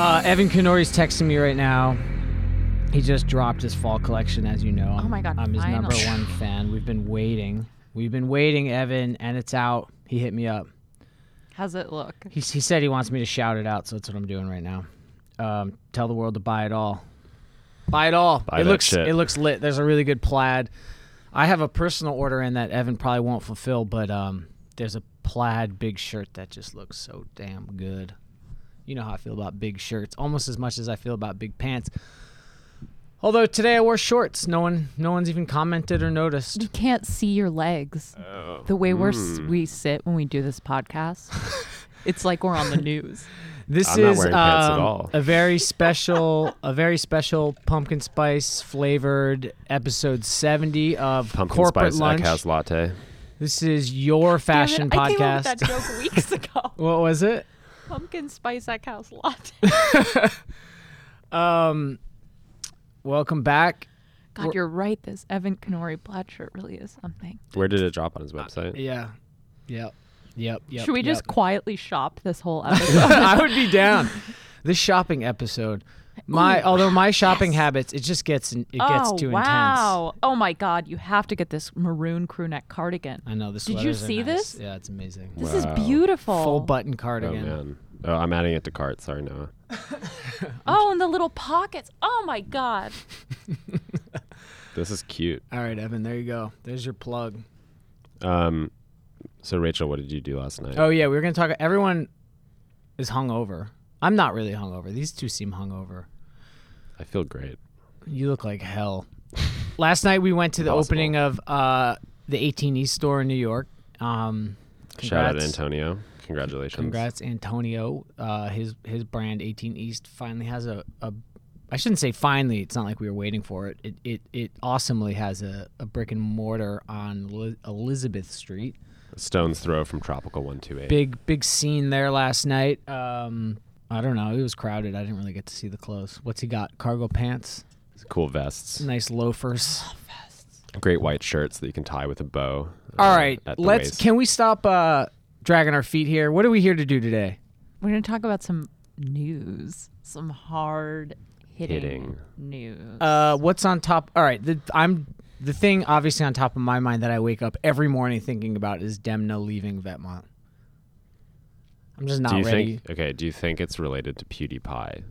Uh, Evan Kinori's texting me right now. He just dropped his fall collection, as you know. Oh my God, I'm his number finally. one fan. We've been waiting. We've been waiting, Evan, and it's out. He hit me up. How's it look? He, he said he wants me to shout it out, so that's what I'm doing right now. Um, tell the world to buy it all. Buy it all. Buy it that looks shit. it looks lit. There's a really good plaid. I have a personal order in that Evan probably won't fulfill, but um, there's a plaid big shirt that just looks so damn good. You know how I feel about big shirts, almost as much as I feel about big pants. Although today I wore shorts, no one no one's even commented or noticed. You can't see your legs. Oh. The way we're s Mm. we sit when we do this podcast, it's like we're on the news. This I'm not is wearing pants at um, all. a very special, a very special pumpkin spice flavored episode seventy of Pumpkin corporate spice lunch. Egghouse latte. This is your fashion Damn it, I came up podcast. with that joke weeks ago. what was it? Pumpkin spice egg house latte. Um, welcome back. God, you're right. This Evan Kinori plaid shirt really is something. Where did it drop on his website? Yeah, yep, yep, yep. Should we just quietly shop this whole episode? I would be down. This shopping episode. My although my shopping habits, it just gets it gets oh too intense. wow! Oh my God, you have to get this maroon crew neck cardigan. I know the Did you see nice. this? Yeah, it's amazing. This Wow. is beautiful. Full button cardigan. Oh man. Oh, I'm adding it to cart. Sorry, Noah. Oh, and the little pockets. Oh my God. This is cute. All right, Evan, there you go. There's your plug. Um, so Rachel, what did you do last night? Oh yeah, we were gonna talk. Everyone is hungover. I'm not really hungover. These two seem hungover. I feel great. You look like hell. Last night we went to the Impossible. opening of uh, the 18 East store in New York. Um, Shout out congrats- Antonio. Congratulations. Congrats, Antonio. Uh, his his brand 18 East finally has a, a I shouldn't say finally. It's not like we were waiting for it. It it, it awesomely has a, a brick and mortar on Li- Elizabeth Street. Stone's throw from Tropical 128. Big big scene there last night. Um, I don't know. It was crowded. I didn't really get to see the clothes. What's he got? Cargo pants, Cool vests. nice loafers. vests. Great white shirts that you can tie with a bow. All uh, right, let's. waist. Can we stop uh, dragging our feet here? What are we here to do today? We're gonna talk about some news, some hard hitting, Hitting. news. Uh, what's on top? All right, the, I'm the thing obviously on top of my mind that I wake up every morning thinking about is Demna leaving Vetements. I'm just not do you ready. think? Okay. Do you think it's related to PewDiePie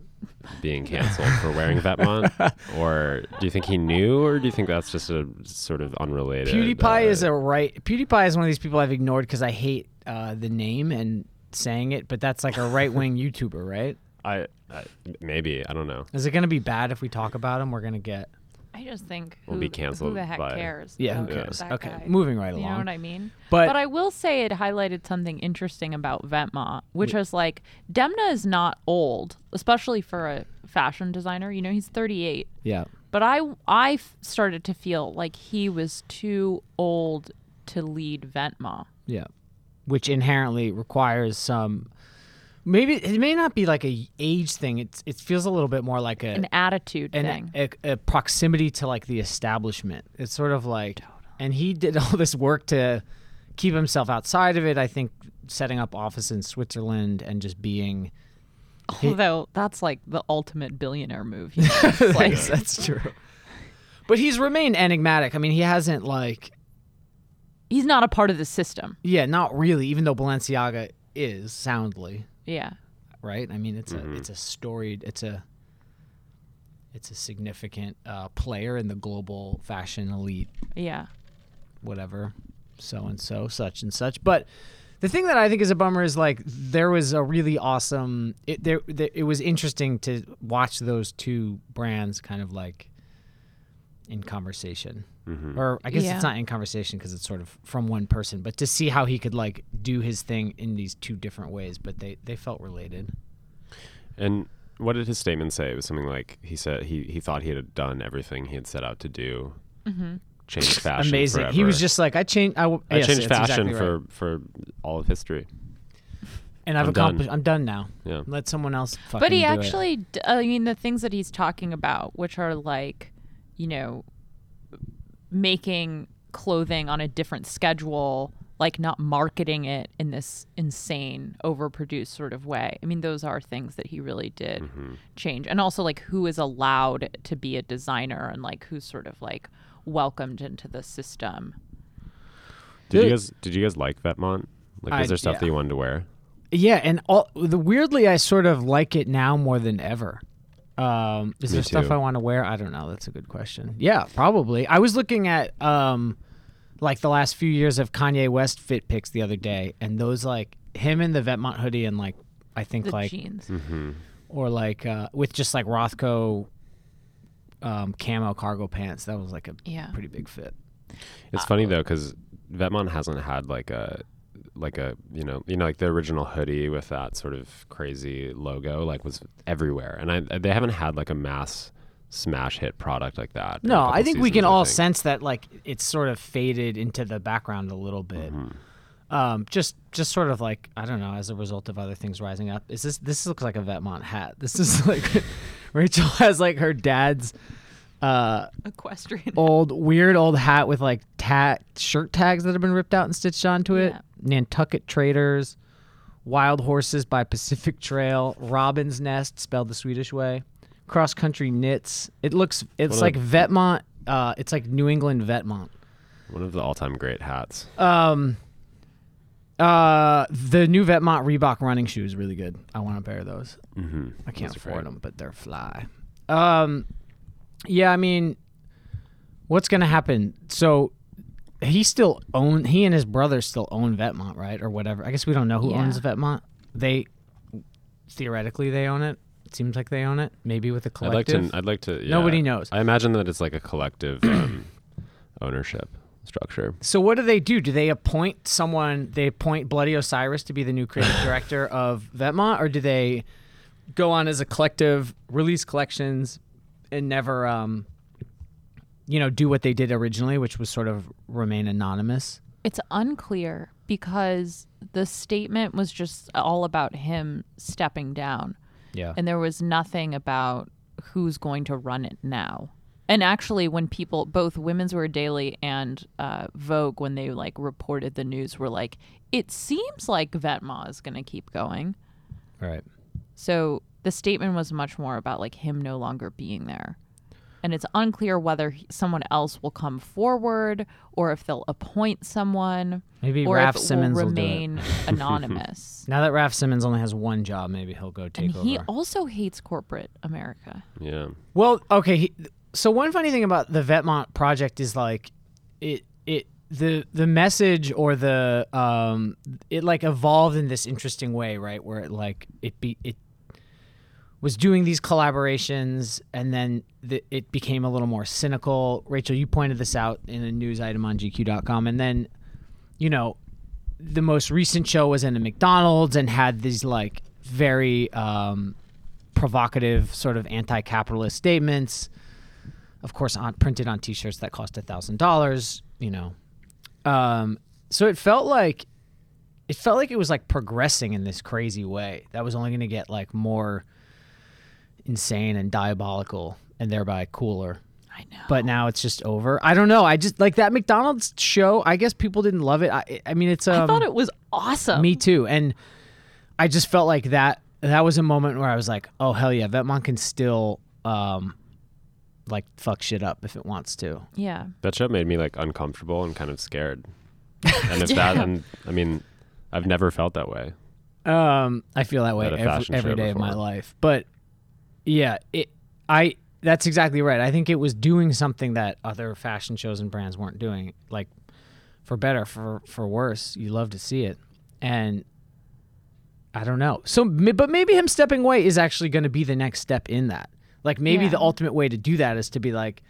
being canceled for wearing Vetements, or do you think he knew, or do you think that's just a sort of unrelated? PewDiePie uh, is a right. PewDiePie is one of these people I've ignored because I hate uh, the name and saying it, but that's like a right wing YouTuber, right? I, I maybe I don't know. Is it going to be bad if we talk about him? We're going to get I just think who, We'll be who the heck by- cares? yeah. Who about cares? that Okay, guy? moving right You know along. what I mean? But, But I will say it highlighted something interesting about Vetements, which was like Demna is not old, especially for a fashion designer. You know, he's 38. yeah, But I I f- started to feel like he was too old to lead Vetements. yeah, which inherently requires some. Maybe it may not be like a age thing. It's it feels a little bit more like a An attitude an, thing. a, a proximity to like the establishment. It's sort of like, and he did all this work to keep himself outside of it. I think setting up office in Switzerland and just being. Although that's like the ultimate billionaire move. You know? Like, Yes, that's true. But he's remained enigmatic. I mean, he hasn't like, he's not a part of the system. yeah, not really. Even though Balenciaga is soundly Yeah. right. I mean, it's a it's a storied, it's a it's a significant uh, player in the global fashion elite Yeah. whatever, so and so, such and such. But the thing that I think is a bummer is like there was a really awesome. It there, there it was interesting to watch those two brands kind of like in conversation, Mm-hmm. or I guess Yeah. it's not in conversation because it's sort of from one person, but to see how he could like do his thing in these two different ways, but they they felt related. And what did his statement say? It was something like he said he, he thought he had done everything he had set out to do. Mm-hmm. Change fashion. Amazing. He was just like I changed. I, w- I yes, changed fashion exactly right. for for all of history. and I've I'm done. accomplished. I'm done now. Yeah. Let someone else. Fucking But he do it. actually, d- I mean, the things that he's talking about, which are like, you know, making clothing on a different schedule like not marketing it in this insane overproduced sort of way. I mean, those are things that he really did Mm-hmm. change. And also like who is allowed to be a designer and like who's sort of like welcomed into the system. Did you guys did you guys like Vetements? Like, was I- there stuff yeah. that you wanted to wear? Yeah, and all the weirdly, I sort of like it now more than ever. Um, is Me there stuff too. I want to wear? I don't know. That's a good question. Yeah, probably. I was looking at um, like the last few years of Kanye West fit pics the other day, and those like him in the Vetements hoodie and like I think The like jeans. Mm-hmm. or like uh, with just like Rothco um, camo cargo pants. That was like a Yeah. pretty big fit. It's funny though because Vetements hasn't had like a like a you know you know like the original hoodie with that sort of crazy logo like was everywhere, and I they haven't had like a mass smash hit product like that. No, I think we can I all think. sense that like it's sort of faded into the background a little bit. Mm-hmm. Um, just just sort of like I don't know, as a result of other things rising up. Is this this looks like a Vetements hat? This is like Rachel has like her dad's uh Equestrian. old weird old hat with like tat shirt tags that have been ripped out and stitched onto it. Yeah. Nantucket Traders, Wild Horses by Pacific Trail, Robin's Nest spelled the Swedish way, Cross Country Knits. It looks it's What like a- Vetements. Uh, it's like New England Vetements. One of the all time great hats. Um, uh, the new Vetements Reebok running shoe is really good. I want a pair of those. Mm-hmm. I can't Those afford great. them, but they're fly. Um, yeah, I mean, what's gonna happen? So he still own. He and his brother still own Vetements, right, or whatever. I guess we don't know who Yeah. owns Vetements. They theoretically they own it. It seems like they own it. Maybe with a collective. I'd like to. I'd like to. Yeah. Nobody knows. I imagine that it's like a collective um, ownership structure. So what do they do? Do they appoint someone? They appoint Bloody Osiris to be the new creative director of Vetements, or do they go on as a collective, release collections, and never, um, you know, do what they did originally, which was sort of remain anonymous? It's unclear because the statement was just all about him stepping down. Yeah. and there was nothing about who's going to run it now. And actually, when people, both Women's Wear Daily and uh, Vogue, when they like reported the news, were like, "It seems like Vetements is going to keep going." Right. So the statement was much more about like him no longer being there, and it's unclear whether he- someone else will come forward or if they'll appoint someone Maybe or Raph if Simmons will will remain anonymous. Now that Raf Simons only has one job, maybe he'll go take and he also hates corporate America. Yeah. Well, okay. He, so one funny thing about the Vetements project is like it it the the message or the um it like evolved in this interesting way, right? Where it like it be it was doing these collaborations and then the, it became a little more cynical. Rachel, you pointed this out in a news item on GQ.com, and then you know the most recent show was in a McDonald's and had these like very um, provocative sort of anti-capitalist statements. Of course, on printed on T-shirts that cost a thousand dollars. You know, um, so it felt like it felt like it was like progressing in this crazy way that was only going to get like more insane and diabolical and thereby cooler I know. but now it's just over. I don't know. I just like that McDonald's show. I guess people didn't love it. I, I mean, it's um, I thought it was awesome. me too, and I just felt like that. That was a moment where I was like, "Oh hell yeah, Vetements can still um, like fuck shit up if it wants to." Yeah. That show made me like uncomfortable and kind of scared. And if that, and I mean, I've never felt that way. Um, I feel that way At a every, fashion every show day of my life. But yeah, it. I. That's exactly right. I think it was doing something that other fashion shows and brands weren't doing. Like, for better, for for worse, you love to see it, and I don't know. So, but maybe him stepping away is actually going to be the next step in that. Like, maybe Yeah. the ultimate way to do that is to be like,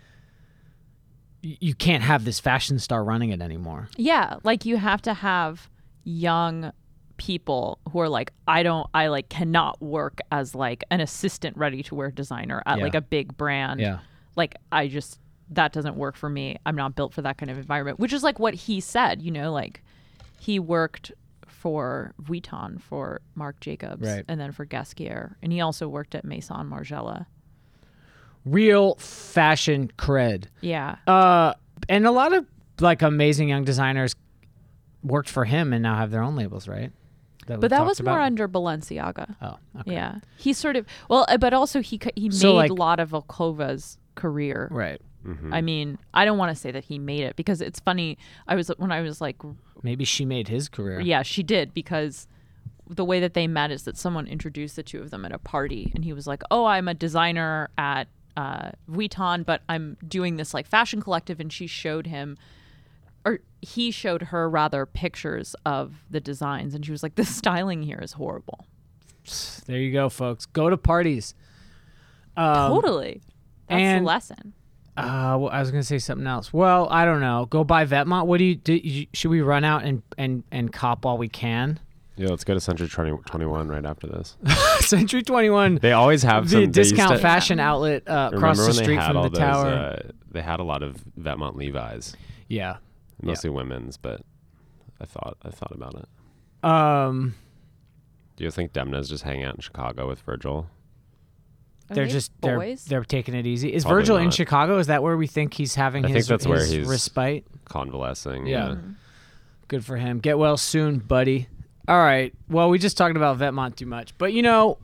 you can't have this fashion star running it anymore. Yeah, like you have to have young people who are like I don't I like cannot work as like an assistant ready to wear designer at Yeah. like a big brand. Yeah. Like I just that doesn't work for me. I'm not built for that kind of environment, which is like what he said, you know, like he worked for Vuitton for Marc Jacobs Right. and then for Ghesquière and he also worked at Maison Margiela. Real fashion cred. Yeah. Uh, and a lot of like amazing young designers worked for him and now have their own labels, right? That we But that talked was more under Balenciaga. Oh, okay. Yeah, he sort of well, uh, but also he c- he So, made like- a lot of Volkova's career. Right. Mhm. I mean, I don't want to say that he made it because it's funny. I was when I was like, Maybe she made his career. yeah, she did because the way that they met is that someone introduced the two of them at a party, and he was like, "Oh, I'm a designer at uh, Vuitton, but I'm doing this like fashion collective," and she showed him. Or he showed her rather pictures of the designs, and she was like, "The styling here is horrible." There you go, folks. Go to parties. Um, totally, that's and- the lesson. Uh, well, I was gonna say something else. Well, I don't know. Go buy Vetements. What do you do? You, should we run out and and and cop while we can? yeah, let's go to Century 20, 21 right after this. Century Twenty One, They always have the some they discount to- fashion outlet uh, across the street from all the those, tower. Uh, they had a lot of Vetements Levi's, yeah. Mostly women's, but I thought I thought about it. Um, Do you think Demna's just hanging out in Chicago with Virgil? Are they're they just they're boys. they're taking it easy. Is Probably Virgil in. Chicago? Is that where we think he's having I think his, where his he's- respite? Convalescing. Yeah. Good for him. Get well soon, buddy. All right. Well, we just talked about Vetements too much, but you know,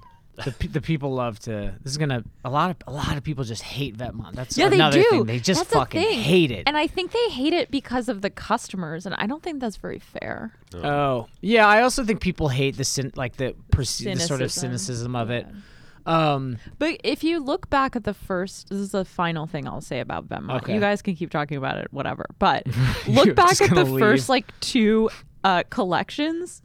the pe- the people love to. This is gonna a lot of a lot of people just hate Vetements. That's Yeah, they do. thing. They just That's the fucking thing. hate it. And I think they hate it because of the customers, and I don't think that's very fair. oh, yeah. I also think people hate the cyn- like the, perce- the sort of Cynicism. cynicism of it. Yeah. Um, But if you look back at the first, this is the final thing I'll say about Vetements. Okay. You guys can keep talking about it, whatever. But You're look back just at the gonna first like two uh, collections,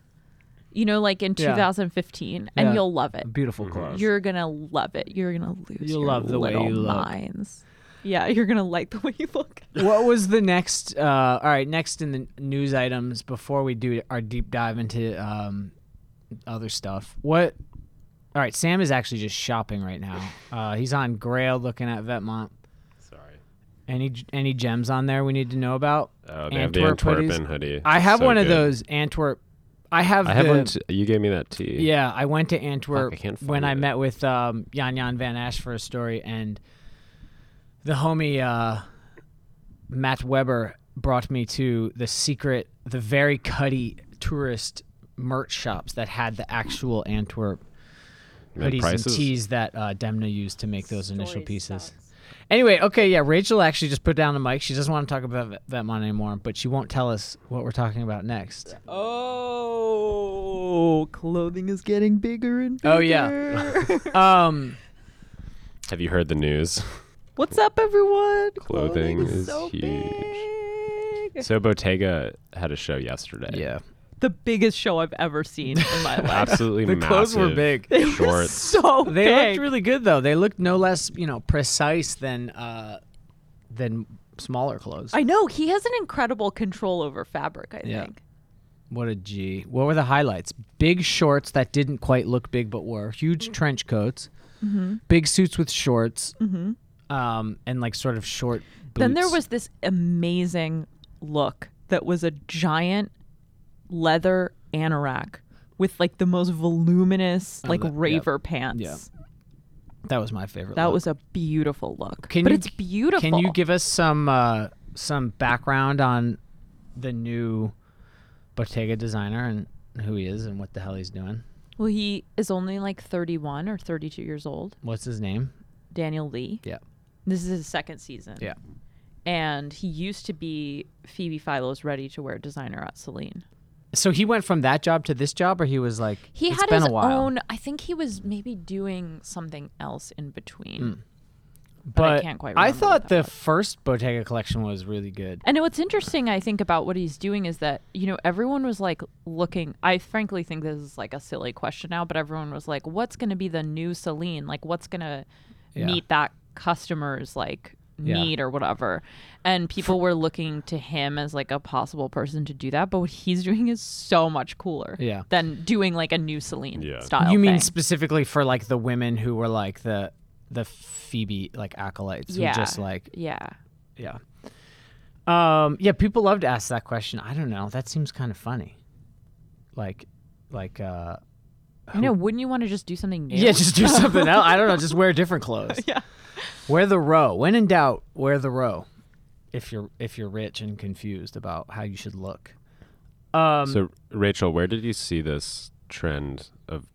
you know, like in Yeah. 2015, and Yeah. you'll love it. beautiful clothes. You're gonna love it. You're gonna lose. You'll your love the way little you look. minds. Yeah, you're gonna like the way you look. what was the next? Uh, all right, next in the news items before we do our deep dive into um, other stuff. What? All right, Sam is actually just shopping right now. Uh, he's on Grail looking at Vetements. Sorry. Any any gems on there we need to know about? Oh, they have the Antwerp hoodies. Hoodie. I have So one of good. those Antwerp. I have. I have the, one. T- you gave me that tee. Yeah, I went to Antwerp I when find I it. met with um, Jan Jan Van Essche for a story, and the homie uh, Matt Weber brought me to the secret, the very cutty tourist merch shops that had the actual Antwerp Man, hoodies and tees that uh, Demna used to make those initial pieces. Anyway, okay, yeah, Rachel actually just put down the mic. She doesn't want to talk about Vet- Vetements anymore, but she won't tell us what we're talking about next. Oh, clothing is getting bigger and bigger. Oh, yeah. Um. Have you heard the news? What's up, everyone? Clothing is so huge. big. so Bottega had a show yesterday. Yeah. The biggest show I've ever seen in my life. Absolutely The massive. clothes were big. They were Shorts. so They big. looked really good though. They looked no less, you know, precise than uh than smaller clothes. I know he has an incredible control over fabric. I Yeah. think. what a G. What were the highlights? Big shorts that didn't quite look big but were. Huge trench coats. Mm-hmm. Big suits with shorts. Mm-hmm. Um and like sort of short boots. Then there was this amazing look that was a giant leather anorak with like the most voluminous Oh, like that- yep. raver pants. Yeah. that was my favorite. That look. was a beautiful look. Can but you- it's beautiful. Can you give us some uh some background on the new Bottega designer and who he is and what the hell he's doing? Well, he is only like 31 or 32 years old. What's his name? Daniel Lee. Yeah. This is his second season. Yeah. And he used to be Phoebe Philo's ready to wear designer at Celine. So he went from that job to this job, or he was like He it's had been his a while. own. I think he was maybe doing something else in between. Mm. but I can't quite remember. I thought the was. first Bottega collection was really good. And what's interesting, I think, about what he's doing is that, you know, everyone was like looking. I frankly think this is like a silly question now, but everyone was like, what's going to be the new Celine? Like, what's going to Yeah. meet that customer's like Yeah. need or whatever? And people were looking to him as like a possible person to do that. But what he's doing is so much cooler Yeah. than doing like a new Celine Yeah. style. you mean thing. specifically for like the women who were like the the Phoebe like acolytes Yeah. who just like yeah. yeah. Um yeah, people love to ask that question. I don't know. That seems kind of funny. Like like uh I know. Wouldn't you want to just do something new? yeah, just do something else. I don't know, just wear different clothes. Yeah. Wear the row. When in doubt, wear the row. If you're if you're rich and confused about how you should look. Um, so Rachel, where did you see this trend of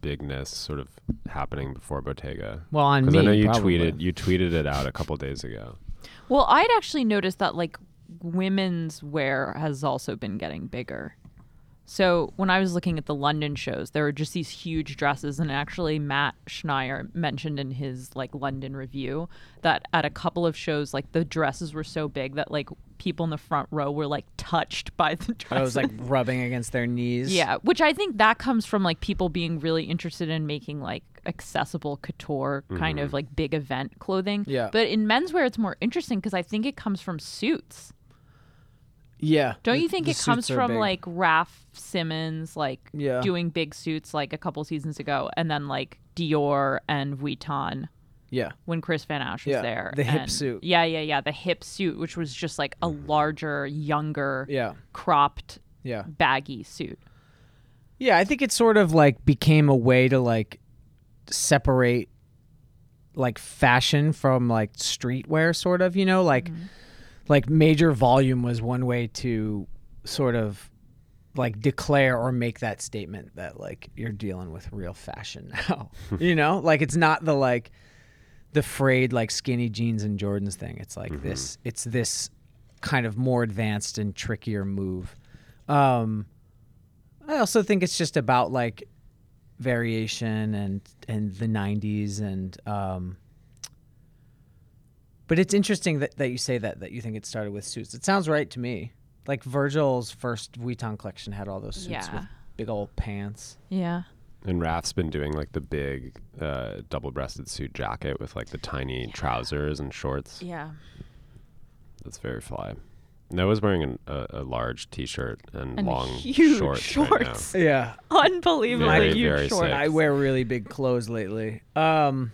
bigness sort of happening before Bottega? well, on me, I know you probably. tweeted you tweeted it out a couple days ago. Well, I'd actually noticed that like women's wear has also been getting bigger. So when I was looking at the London shows, there were just these huge dresses, and actually Matt Schneier mentioned in his like London review that at a couple of shows, like the dresses were so big that like people in the front row were like touched by the oh, dresses. I was like rubbing against their knees. Yeah, which I think that comes from like people being really interested in making like accessible couture kind of mm-hmm. like big event clothing. Yeah. But in menswear, it's more interesting because I think it comes from suits. Yeah. Don't you think the it comes suits are from big. like Raf Simons like Yeah. doing big suits like a couple seasons ago, and then like Dior and Vuitton Yeah. when Kris Van Assche was Yeah, there. the hip and- suit. Yeah, yeah, yeah. The hip suit, which was just like a larger, younger, Yeah. cropped, Yeah. baggy suit. Yeah, I think it sort of like became a way to like separate like fashion from like streetwear sort of, you know, like mm-hmm. Like major volume was one way to sort of like declare or make that statement that like you're dealing with real fashion now. you know? Like it's not the like the frayed like skinny jeans and Jordans thing. It's like this it's this kind of more advanced and trickier move. Um I also think it's just about like variation and and the 90s and um but it's interesting that, that you say that that you think it started with suits. It sounds right to me. Like Virgil's first Vuitton collection had all those suits Yeah. with big old pants. Yeah. And Raf's been doing like the big uh, double-breasted suit jacket with like the tiny trousers and shorts. Yeah. That's very fly. Noah's wearing an, a, a large T-shirt and, And long huge shorts. right now. Yeah. Unbelievable. Very, huge very shorts. sick. I wear really big clothes lately. Um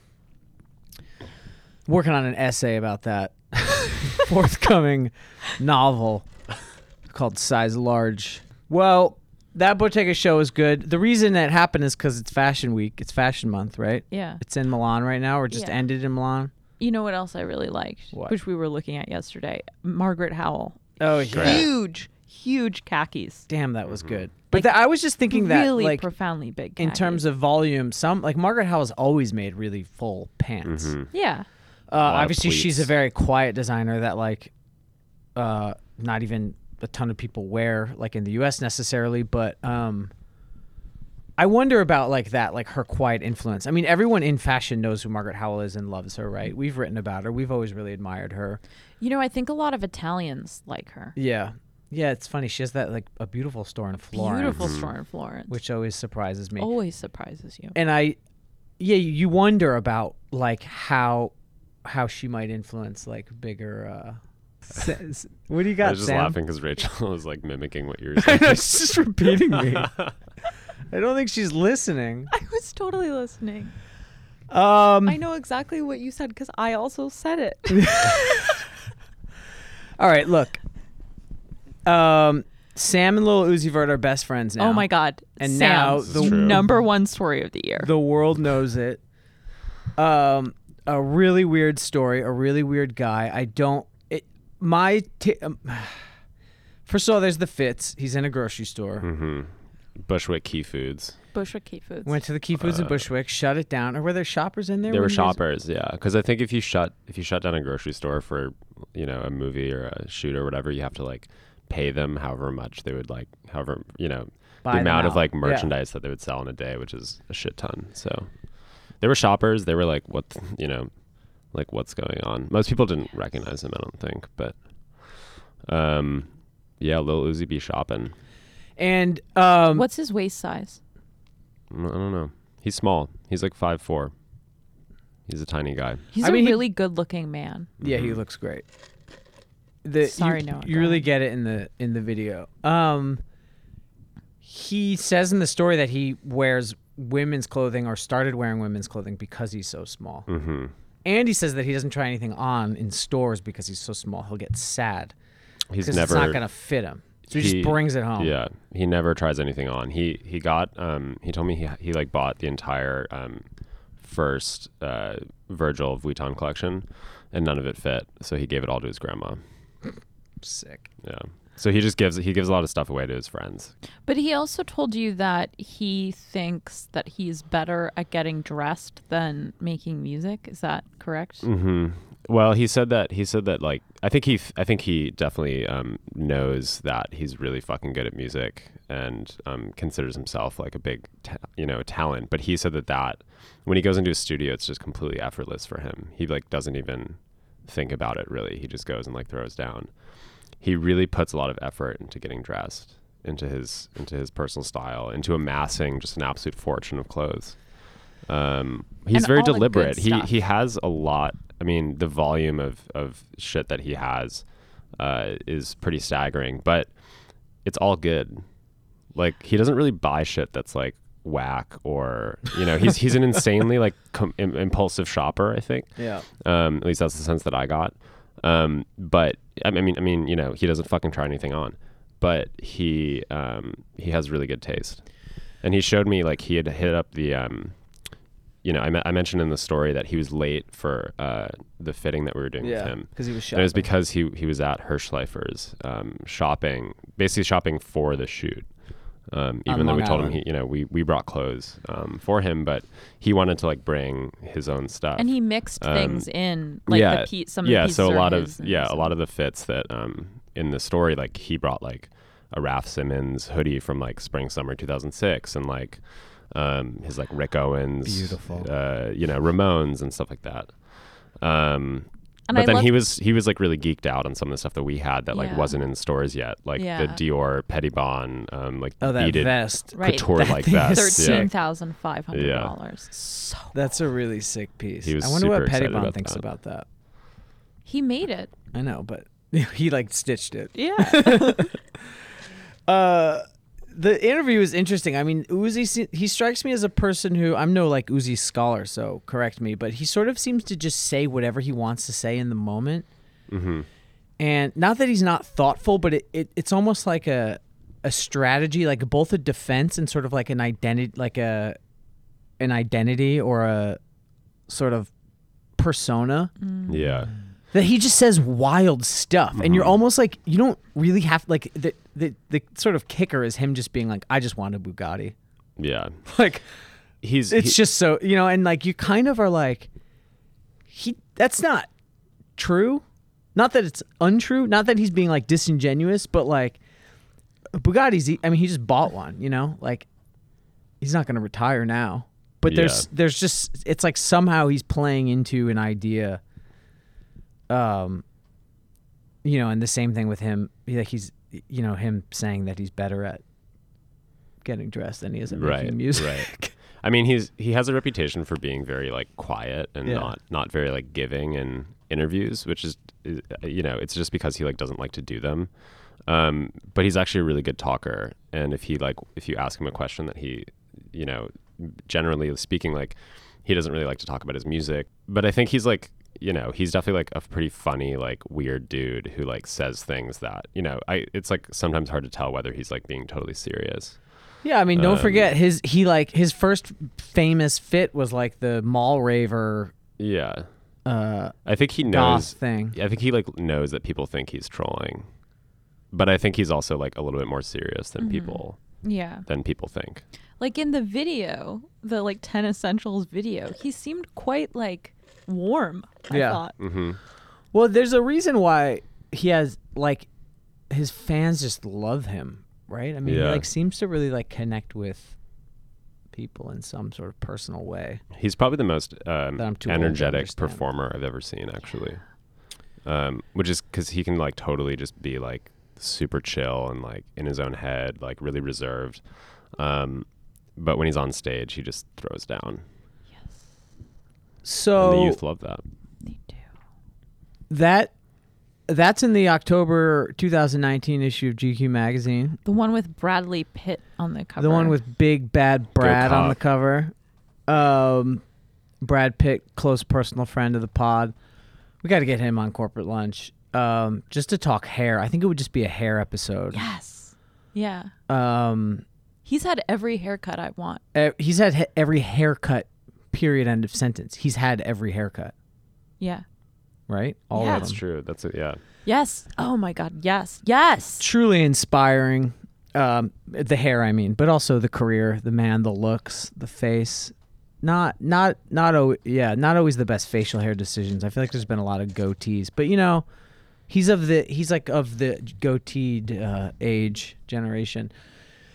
working on an essay about that forthcoming novel called Size Large. Well, that Bottega show is good. The reason that happened is because it's Fashion Week. It's Fashion Month, right? Yeah. It's in Milan right now, or just Yeah. ended in Milan. You know what else I really liked, What? which we were looking at yesterday? Margaret Howell. Oh Great. Huge, huge khakis. Damn, that Mm-hmm. was good. But Like, th- I was just thinking that, really like, profoundly big. in terms of volume, some like Margaret Howell's always made really full pants. Mhm. yeah, Uh, obviously, she's a very quiet designer that like, uh, not even a ton of people wear like in the U.S. necessarily, but um, I wonder about like that, like her quiet influence. I mean, everyone in fashion knows who Margaret Howell is and loves her, right? We've written about her. We've always really admired her. you know, I think a lot of Italians like her. Yeah, yeah. It's funny. She has that like a beautiful store in Florence, Beautiful store in Florence, which always surprises me. always surprises you. and I, yeah, you wonder about like how how she might influence like bigger. uh s- What do you got, I was just Sam? laughing because Rachel was like mimicking what you were I saying. know, she's just repeating me. I don't think she's listening. I was totally listening. Um, I know exactly what you said because I also said it. all right, look. Um, Sam and Lil Uzi Vert are best friends now. Oh my God! And Sam, now the- True. number one story of the year. The world knows it. Um, a really weird story. A really weird guy. I don't. It, my. T- um, first of all, there's the Fitz. He's in a grocery store. hmm Bushwick Key Foods. Bushwick Key Foods. Went to the Key Foods in Uh, Bushwick, shut it down. Or were there shoppers in there? There were when you guys- shoppers, yeah. Because I think if you shut if you shut down a grocery store for you know a movie or a shoot or whatever, you have to like pay them however much they would like, however you know Buy the them amount of out. like Yeah. merchandise that they would sell in a day, which is a shit ton. So there were shoppers. They were like, what you know, like what's going on. Most people didn't recognize him, I don't think, but um, yeah, Lil Uzi be shopping. And um, What's his waist size? I don't know. He's small. He's like five four. He's a tiny guy. He's I a mean, he- really good-looking man. Yeah, he Mhm. looks great. The, Sorry, you, Noah, You really get it in the in the video. Um, he says in the story that he wears women's clothing or started wearing women's clothing because he's so small. Mm-hmm. And he says that he doesn't try anything on in stores because he's so small. He'll get sad He's never it's not gonna fit him. So he, He- just brings it home. Yeah, he never tries anything on. He he got um he told me he he like bought the entire um first uh Virgil Vuitton collection and none of it fit, so he gave it all to his grandma. Sick. Yeah. So he just gives he gives a lot of stuff away to his friends. But he also told you that he thinks that he's better at getting dressed than making music. Is that correct? Mm-hmm. Well, he said that he said that like I think he I think he definitely um, knows that he's really fucking good at music and um, considers himself like a big ta- you know talent. But he said that that when he goes into a studio, it's just completely effortless for him. He like doesn't even think about it really. He just goes and like throws down. He really puts a lot of effort into getting dressed, into his into his personal style, into amassing just an absolute fortune of clothes. Um, he's And very all the good deliberate. He he has a lot. I mean, the volume of of shit that he has uh, is pretty staggering, but it's all good. Like he doesn't really buy shit that's like whack or you know he's he's an insanely like com- im- impulsive shopper. I think. Yeah. Um, at least that's the sense that I got. Um, but I mean, I mean, you know, he doesn't fucking try anything on, but he um, he has really good taste, and he showed me like he had hit up the um, you know, I, me- I mentioned in the story that he was late for uh, the fitting that we were doing with him. Because he was And it was because he he was at Hirshleifer's um, shopping, basically shopping for the shoot. Um, On even though we Long told him he, you know, we, we brought clothes um, for him, but he wanted to like bring his own stuff. And he mixed Um, things in, like yeah, the pe- some yeah, of the so a lot of yeah, a lot of the fits that um in the story, like he brought like a Raf Simons hoodie from like spring summer 2006, and like um his like Rick Owens, Beautiful. uh, you know Ramones and stuff like that. Um, And but I then love- he was he was like really geeked out on some of the stuff that we had that like Yeah. wasn't in stores yet, like Yeah. the Dior Pettibon, um, like oh, that beaded vest. right couture like thing vest. is thirteen Yeah. thousand five hundred dollars. So That's a really sick piece. He was I wonder what super excited Pettibon about thinks that. about that. he made it. I know, but he like stitched it. Yeah. Uh, the interview is interesting. I mean, Uzi he strikes me as a person who I'm no like Uzi scholar, so correct me, but he sort of seems to just say whatever he wants to say in the moment. hmm And not that he's not thoughtful, but it, it it's almost like a a strategy, like both a defense and sort of like an identity, like a an identity or a sort of persona Yeah. That he just says wild stuff and you're Mhm. almost like you don't really have like the, the the sort of kicker is him just being like i just want a bugatti Yeah. like He's it's he- just so you know and like you kind of are like he that's not true not that it's untrue not that he's being like disingenuous but like bugatti's i mean he just bought one you know like he's not going to retire now but there's Yeah. there's just it's like somehow he's playing into an idea um you know and the same thing with him like he's you know him saying that he's better at getting dressed than he is at Right, making music right. I mean, he's he has a reputation for being very like quiet and Yeah. not not very like giving in interviews, which is, uh, you know it's just because he like doesn't like to do them. Um, but he's actually a really good talker, and if he like if you ask him a question that he, you know, generally speaking, like he doesn't really like to talk about his music. But I think he's like you know he's definitely like a pretty funny like weird dude who like says things that you know I it's like sometimes hard to tell whether he's like being totally serious. Yeah, I mean, don't Um, forget his he like his first famous fit was like the mall raver Yeah. uh I think he knows. thing. I think he like knows that people think he's trolling, but I think he's also like a little bit more serious than Mhm. people yeah. than people think. Like in the video, the like 10 essentials video, he seemed quite like warm. I Yeah. thought. hmm Well, there's a reason why he has like his fans just love him, right? I mean, he like seems to really like connect with people in some sort of personal way. He's probably the most um, That I'm too old to energetic performer I've ever seen, actually. Um, which is because he can like totally just be like super chill and like in his own head, like really reserved. Um, but when he's on stage, he just throws down, and the So youth love that. They do. that that's in the October 2019 issue of GQ magazine. The one with Bradley Pitt on the cover. The one with big bad Brad on the cover. Um, Brad Pitt, close personal friend of the pod. We got to get him on corporate lunch. Um, just to talk hair. I think it would just be a hair episode. Yes. Yeah. Um, He's had every haircut I want. eh, he's had he- every haircut. Period. End of sentence. He's had every haircut. Yeah. Right. All Yeah. of That's them. true. That's it. Yeah. Yes. Oh my God. Yes. Yes. truly inspiring. Um, the hair, I mean, but also the career, the man, the looks, the face. Not, not, not. Oh, yeah, not always the best facial hair decisions. I feel like there's been a lot of goatees, but you know, he's of the, he's like of the goateed uh, age generation.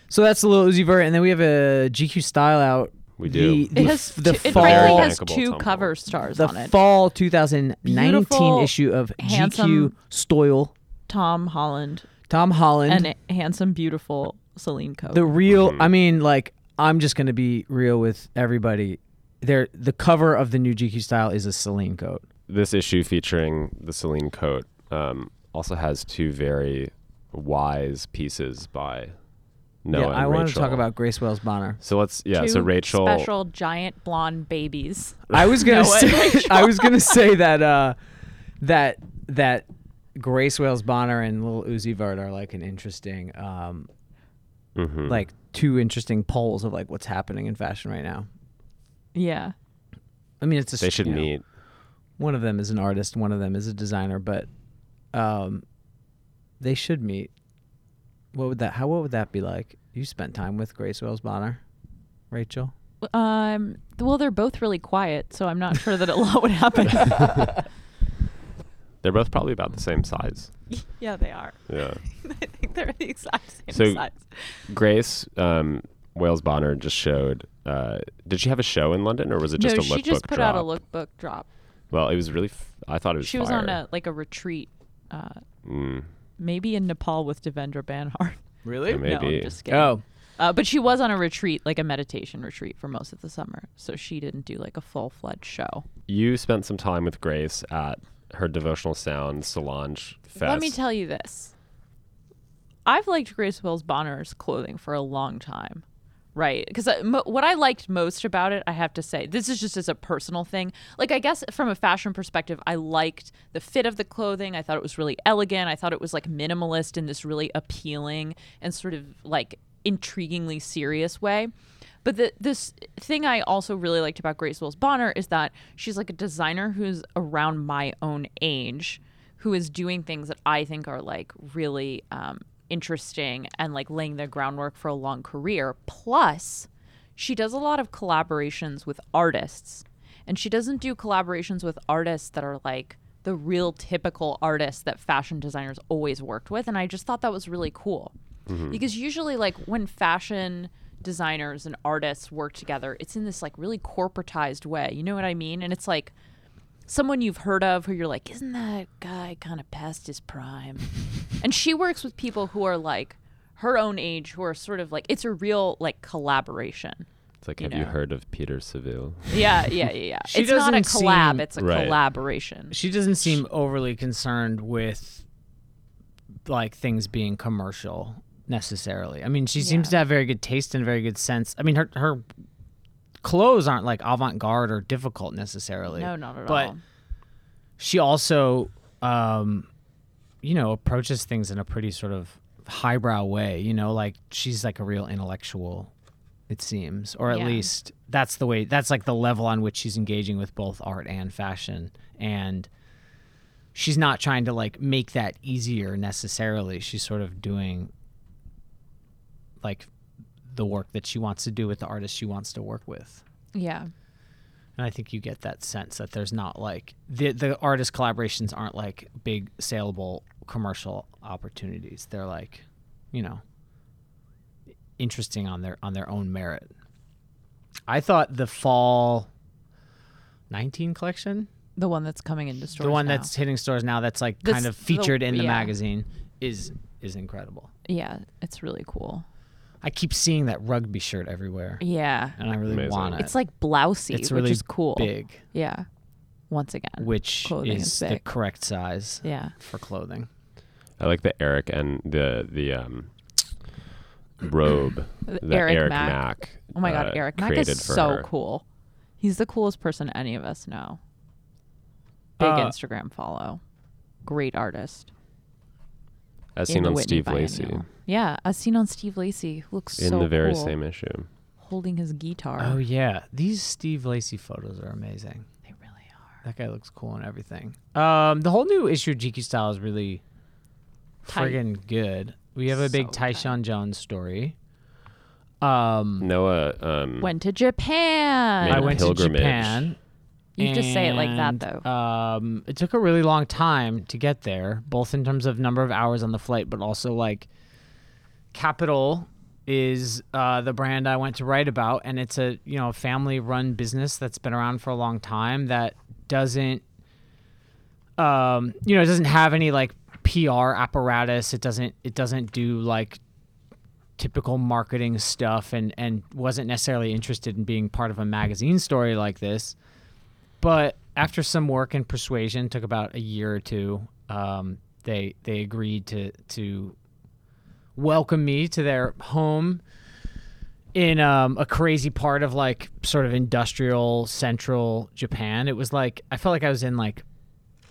So that's a Lil Uzi Vert, and then we have a GQ style out. We do. The, the, It has. the two, it fall, frankly has two tumble. cover stars the on it. fall 2019 Beautiful, issue of GQ handsome- Stoyle. Tom Holland Tom Holland. and handsome, beautiful Celine Coe. the real Mhm. i mean like i'm just gonna be real with everybody there the cover of the new gq style is a celine coat This issue featuring the Celine coat um, also has two very wise pieces by Noah yeah i want to Rachel. talk about grace wales bonner So let's yeah. Two so Rachel. special giant blonde babies. i was gonna Noah and say Rachel. i was gonna say that uh that that grace wales bonner and lil uzi vert are like an interesting um Mhm. like two interesting poles of like what's happening in fashion right now Yeah. i mean it's a they should you know, meet. one of them is an artist one of them is a designer but um they should meet what would that how what would that be like you spent time with grace wales bonner rachel Um. Well, they're both really quiet, so I'm not sure that a lot would happen. They're both probably about the same size. yeah, they are. Yeah. I think they're the exact same So- size. Grace um, Wales Bonner just showed. Uh, did she have a show in London or was it just no, a lookbook she just put drop? out a lookbook drop. Well, it was really. F- I thought it was. She was on a like a retreat, uh, Mm, maybe in Nepal with Devendra Banhart. really Yeah, No, maybe. I'm just kidding. oh Uh, but she was on a retreat, like a meditation retreat, for most of the summer. So she didn't do like a full fledged show. you spent some time with Grace at her devotional sound Solange Fest. Let me tell you this. I've liked Grace Wales Bonner's clothing for a long time, right? Because mo- what I liked most about it, I have to say, this is just as a personal thing. Like, I guess from a fashion perspective, I liked the fit of the clothing. I thought it was really elegant. I thought it was like minimalist in this really appealing and sort of like intriguingly serious way. But the, this thing I also really liked about Grace Wales Bonner is that she's like a designer who's around my own age, who is doing things that I think are like really um, interesting and like laying the groundwork for a long career. Plus, she does a lot of collaborations with artists, and she doesn't do collaborations with artists that are like the real typical artists that fashion designers always worked with. And I just thought that was really cool mm-hmm. because usually, like when fashion designers and artists work together, it's in this like really corporatized way. You know what I mean? And it's like someone you've heard of who you're like, isn't that guy kind of past his prime? and she works with people who are like her own age, who are sort of like it's a real like collaboration. It's like, you have you heard of Peter Saville? Yeah, yeah, yeah, yeah. She it's not a collab; seem- it's a Right. collaboration. she doesn't seem overly concerned with like things being commercial necessarily i mean she seems to have very good taste and very good sense i mean her her clothes aren't like avant-garde or difficult necessarily No, not at but all. But she also um you know approaches things in a pretty sort of highbrow way you know like she's like a real intellectual it seems or at Yeah. least that's the way that's like the level on which she's engaging with both art and fashion and she's not trying to like make that easier necessarily she's sort of doing like the work that she wants to do with the artist she wants to work with Yeah, and I think you get that sense that there's not like the the artist collaborations aren't like big saleable commercial opportunities. They're like, you know, interesting on their on their own merit. I thought the fall 19 collection, the one that's coming into stores. the one now. that's hitting stores now that's like This- kind of the- featured in the yeah. magazine is is incredible. yeah, it's really cool. I keep seeing that rugby shirt everywhere Yeah, and I really Amazing. want it. it's like blousey, It's which is cool. big, Yeah, once again. which Clothing is is the correct size yeah, for clothing. I like the Eric and the the um, robe The that Eric Eric, Mack. Mack. Oh my god, uh, Eric Mack is so her. cool. He's the coolest person any of us know. Big Uh, Instagram follow. Great artist. As seen on Whitney Steve Lacy Yeah, as seen on Steve Lacy, who looks in so the very cool, same issue. holding his guitar. Oh yeah, these Steve Lacy photos are amazing. They really are. That guy looks cool and everything. Um, the whole new issue of GQ Style is really Tight. friggin' good. We have a big So tight. Tyshawn Jones story. Um, Noah um, Went to Japan. I I a went to pilgrimage. Japan. You just say it like that, though. Um, it took a really long time to get there, both in terms of number of hours on the flight, but also like Kapital is uh, the brand I went to write about, and it's a you know family run business that's been around for a long time that doesn't um, you know it doesn't have any like PR apparatus. It doesn't it doesn't do like typical marketing stuff and and wasn't necessarily interested in being part of a magazine story like this but after some work and persuasion took about a year or two um, they they agreed to to welcome me to their home in um, a crazy part of like sort of industrial central Japan. It was like I felt like I was in like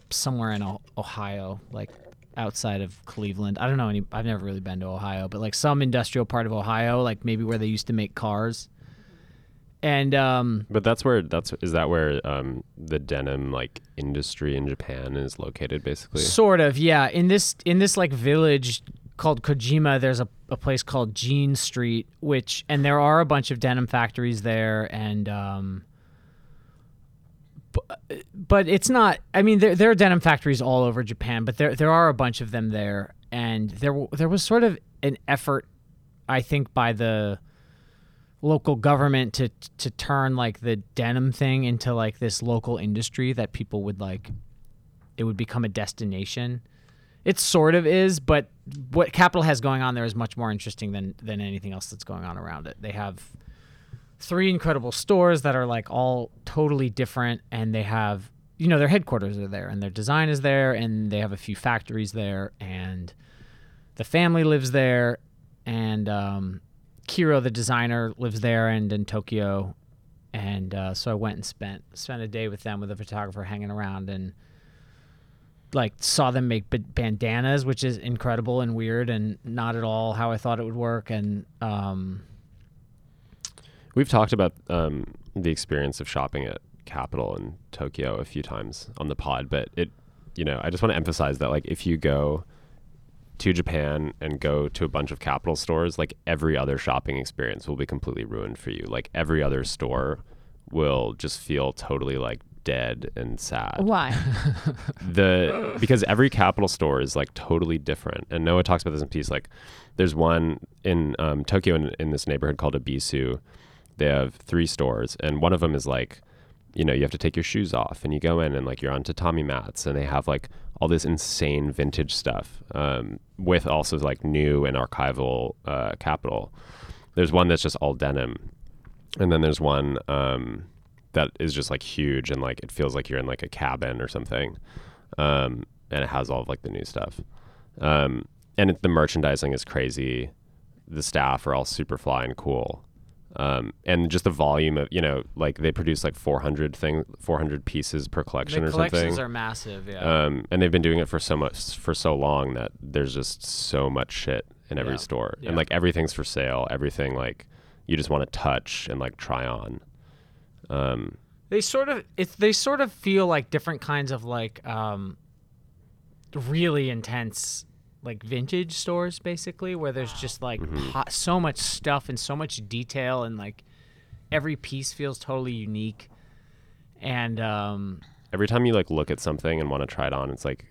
somewhere in O- Ohio, like outside of Cleveland. I don't know any. I've never really been to Ohio, but like some industrial part of Ohio, like maybe where they used to make cars. And um, But that's where that's is that where um, the denim like industry in Japan is located basically. Sort of, yeah. In this in this like village called Kojima, there's a, a place called Jean Street, which and there are a bunch of denim factories there, and um, but, but it's not. I mean, there there are denim factories all over Japan, but there there are a bunch of them there, and there there was sort of an effort, I think, by the local government to to turn like the denim thing into like this local industry that people would like it would become a destination. It sort of is, but what Kapital has going on there is much more interesting than than anything else that's going on around it. They have three incredible stores that are like all totally different and they have you know their headquarters are there and their design is there and they have a few factories there and the family lives there and um, Kiro the designer lives there and in Tokyo and uh, so I went and spent spent a day with them with a photographer hanging around and like saw them make ba- bandanas, which is incredible and weird and not at all how I thought it would work. And um, We've talked about um, the experience of shopping at Kapital in Tokyo a few times on the pod, but it, you know, I just want to emphasize that like if you go to Japan and go to a bunch of Kapital stores, like every other shopping experience will be completely ruined for you. Like every other store will just feel totally like dead and sad Why? the because every kapital store is like totally different and noah talks about this in piece like there's one in um, tokyo in, in this neighborhood called ebisu they have three stores and one of them is like you know you have to take your shoes off and you go in and like you're on tatami mats and they have like all this insane vintage stuff um, with also like new and archival uh, kapital. There's one that's just all denim and then there's one um, that is just like huge and like it feels like you're in like a cabin or something um, and it has all of like the new stuff. Um, and it, the merchandising is crazy. The staff are all super fly and cool um, and just the volume of you know like they produce like 400 thing 400 pieces per collection the or collections something are massive. Yeah. um, and they've been doing it for so much for so long that there's just so much shit in every Yeah. store Yeah. and like everything's for sale everything like you just want to touch and like try on um, they sort of it, they sort of feel like different kinds of like um, really intense like vintage stores basically where there's just like po- so much stuff and so much detail and like every piece feels totally unique. And um, every time you like look at something and want to try it on it's like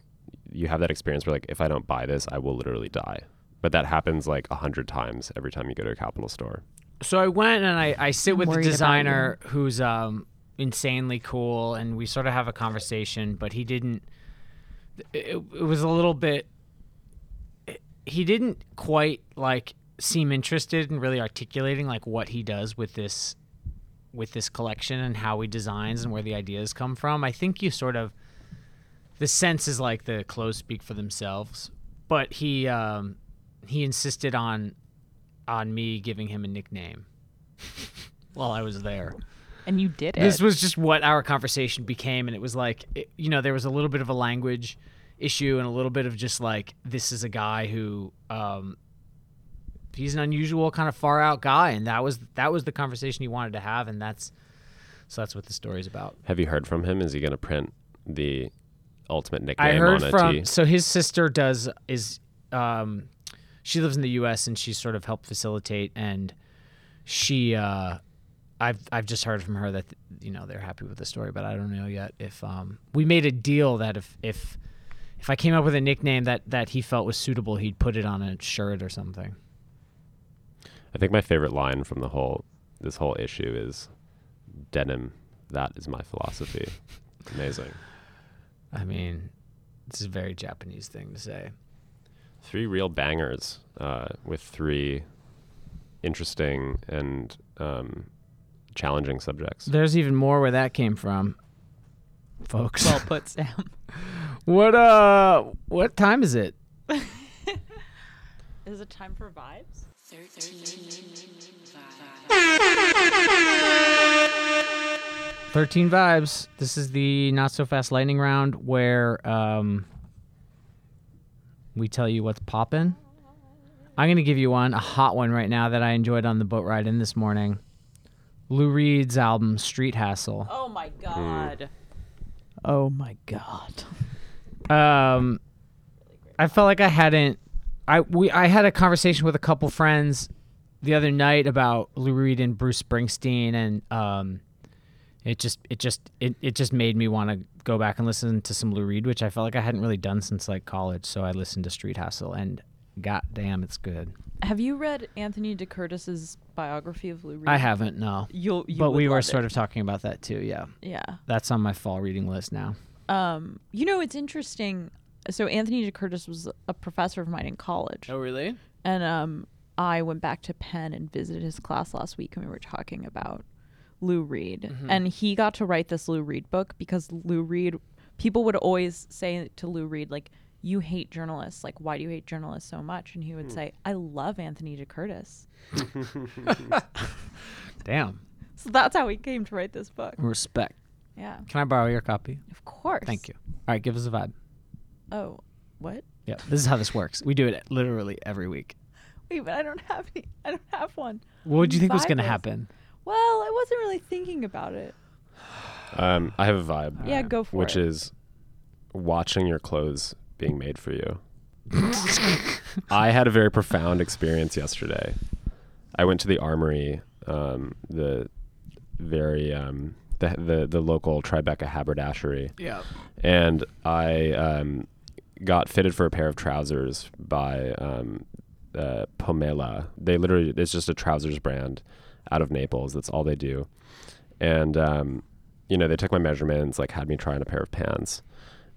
you have that experience where like if i don't buy this i will literally die. But that happens like a hundred times every time you go to a kapital store. So I went and I, I sit with the designer who's um insanely cool and we sort of have a conversation but he didn't it, it was a little bit he didn't quite like seem interested in really articulating like what he does with this with this collection and how he designs and where the ideas come from. I think you sort of the sense is like the clothes speak for themselves, but he um he insisted on on me giving him a nickname while I was there. and you did it. This was just what our conversation became, and it was like, it, you know, there was a little bit of a language issue and a little bit of just like, this is a guy who, um, he's an unusual kind of far out guy, and that was that was the conversation he wanted to have, and that's So that's what the story's about. Have you heard from him? Is he going to print the ultimate nickname I heard on a from tee? so his sister does is um she lives in the US and she sort of helped facilitate and she uh I've I've just heard from her that you know they're happy with the story but I don't know yet if um we made a deal that if if if I came up with a nickname that that he felt was suitable he'd put it on a shirt or something. I think my favorite line from the whole this whole issue is denim. That is my philosophy. Amazing. I mean, this is a very Japanese thing to say. Three real bangers uh, with three interesting and um, challenging subjects. There's even more where that came from, folks. Well put, Sam. what uh, what time is it? Is it time for vibes? 13 vibes. This is the not so fast lightning round where um, we tell you what's poppin'. I'm gonna give you one, a hot one right now that I enjoyed on the boat ride in this morning. Lou Reed's album Street Hassle. Oh my god. Oh my god. Um, I felt like I hadn't. I we I had a conversation with a couple friends the other night about Lou Reed and Bruce Springsteen, and um, it just it just it, it just made me want to go back and listen to some Lou Reed, which I felt like I hadn't really done since like college. So I listened to Street Hassle, and god damn, it's good. Have you read Anthony DeCurtis's biography of Lou Reed? I haven't no, You'll, you but we were sort it. of talking about that too. Yeah, Yeah. that's on my fall reading list now. Um, you know, it's interesting. So Anthony DeCurtis was a professor of mine in college, Oh, really? and um, I went back to Penn and visited his class last week, and we were talking about Lou Reed, and he got to write this Lou Reed book because Lou Reed. People would always say to Lou Reed, like, "You hate journalists. Like, why do you hate journalists so much?" And he would say, "I love Anthony DeCurtis." Damn, So that's how he came to write this book. respect. Yeah, Can I borrow your copy? of course. Thank you. All right, give us a vibe. Oh, what? Yeah, this is how this works. We do it literally every week. Wait, but I don't have any. I don't have one. What would you think was going to happen? Well, I wasn't really thinking about it. Um, I have a vibe, Yeah, go for which is watching your clothes being made for you. I had a very profound experience yesterday. I went to the armory, um, the very um, the, the the local Tribeca haberdashery, Yeah. and I um, got fitted for a pair of trousers by um, uh, Pomela. They literally it's just a trousers brand out of Naples. That's all they do, and um, you know they took my measurements, like had me try on a pair of pants,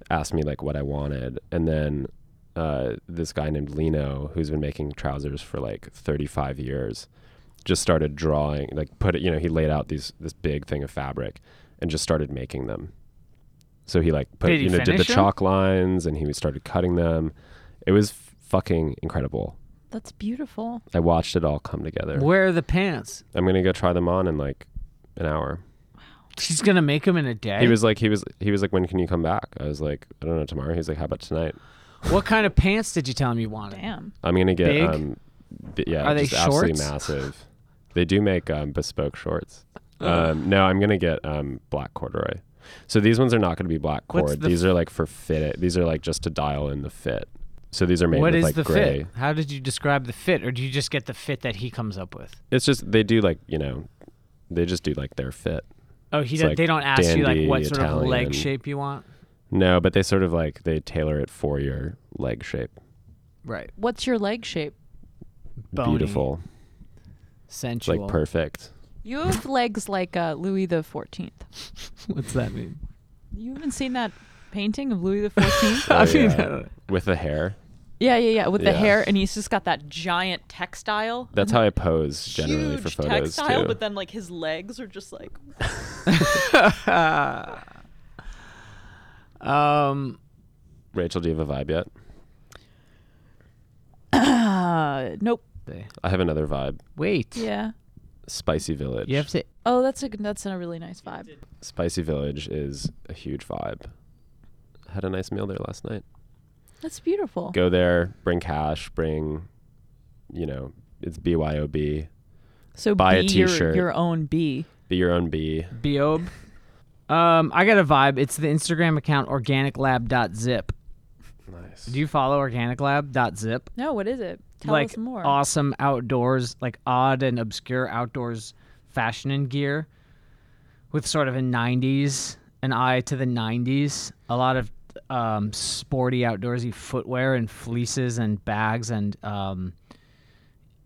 asked me like what I wanted, and then uh, this guy named Lino, who's been making trousers for like 35 years, just started drawing, like put it, you know, he laid out these this big thing of fabric and just started making them. So he like put, Did you know, did the finish 'em? chalk lines and he started cutting them. It was f- fucking incredible. That's beautiful. I watched it all come together. Where are the pants? I'm gonna go try them on in like an hour. Wow. She's gonna make them in a day. He was like, he was, he was like, when can you come back? I was like, I don't know, tomorrow. He's like, how about tonight? what kind of pants did you tell him you wanted? Damn. I'm gonna get, Big? um, b- yeah, Are they just absolutely massive. They do make um, bespoke shorts. Um, no, I'm gonna get um, black corduroy. So these ones are not gonna be black What's cord. the These are like for fit. These are like just to dial in the fit. So these are made What with is like the gray. fit? How did you describe the fit, or do you just get the fit that he comes up with? It's just they do like you know, they just do like their fit. Oh, he It's don't- like they don't ask you like dandy what sort of leg shape you want. No, but they sort of like they tailor it for your leg shape. Right. What's your leg shape? Bony, Beautiful. It's sensual. like perfect. You have legs like uh, Louis the Fourteenth. What's that mean? You haven't seen that painting of Louis the Fourteenth? Oh, I mean, yeah. I. With the hair. yeah, yeah, yeah. With the hair, and he's just got that giant textile. That's how I pose generally Huge for photos textile, too. but then like his legs are just like. um, Rachel, do you have a vibe yet? Uh, nope. I have another vibe. wait. Yeah. Spicy Village. You have to. Oh, that's a that's in a really nice vibe. Spicy Village is a huge vibe. Had a nice meal there last night. That's beautiful. Go there, bring cash, bring, you know, it's BYOB. So buy a be your, t-shirt. your own B. Be your own bee. Biob. Um, I got a vibe. It's the Instagram account organiclab.zip. Nice. Do you follow organiclab.zip? No, what is it? Tell like us more. awesome outdoors, like odd and obscure outdoors fashion and gear with sort of a 90s, an eye to the 90s. A lot of um, sporty outdoorsy footwear and fleeces and bags and um,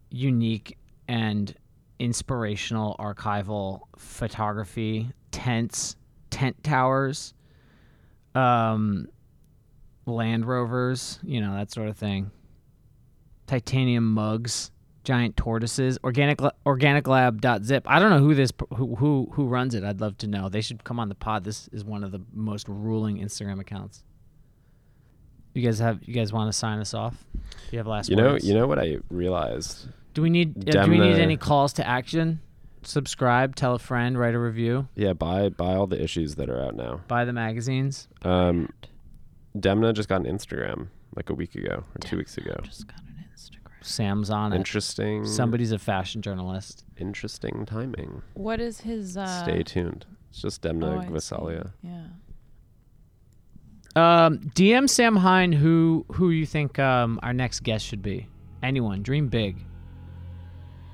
unique and inspirational archival photography, tents, tent towers, um, Land Rovers, you know, that sort of thing titanium mugs, giant tortoises, organic organiclab.zip. I don't know who this who who who runs it. I'd love to know. They should come on the pod. This is one of the most ruling Instagram accounts. You guys have you guys want to sign us off? You have last You know, words? you know what I realized? Do we need uh, do we need any calls to action? Subscribe, tell a friend, write a review, Yeah, buy buy all the issues that are out now. buy the magazines. Um, Demna just got an Instagram like a week ago or two weeks ago. Just got an Instagram. Sam's on it. Interesting. Somebody's a fashion journalist. interesting timing. What is his? Uh, Stay tuned. It's just oh, Demna I see. Gvasalia. Yeah. Um, DM Sam Hine who who you think um, our next guest should be. Anyone, dream big.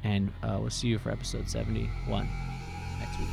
And uh, we'll see you for episode seventy one next week.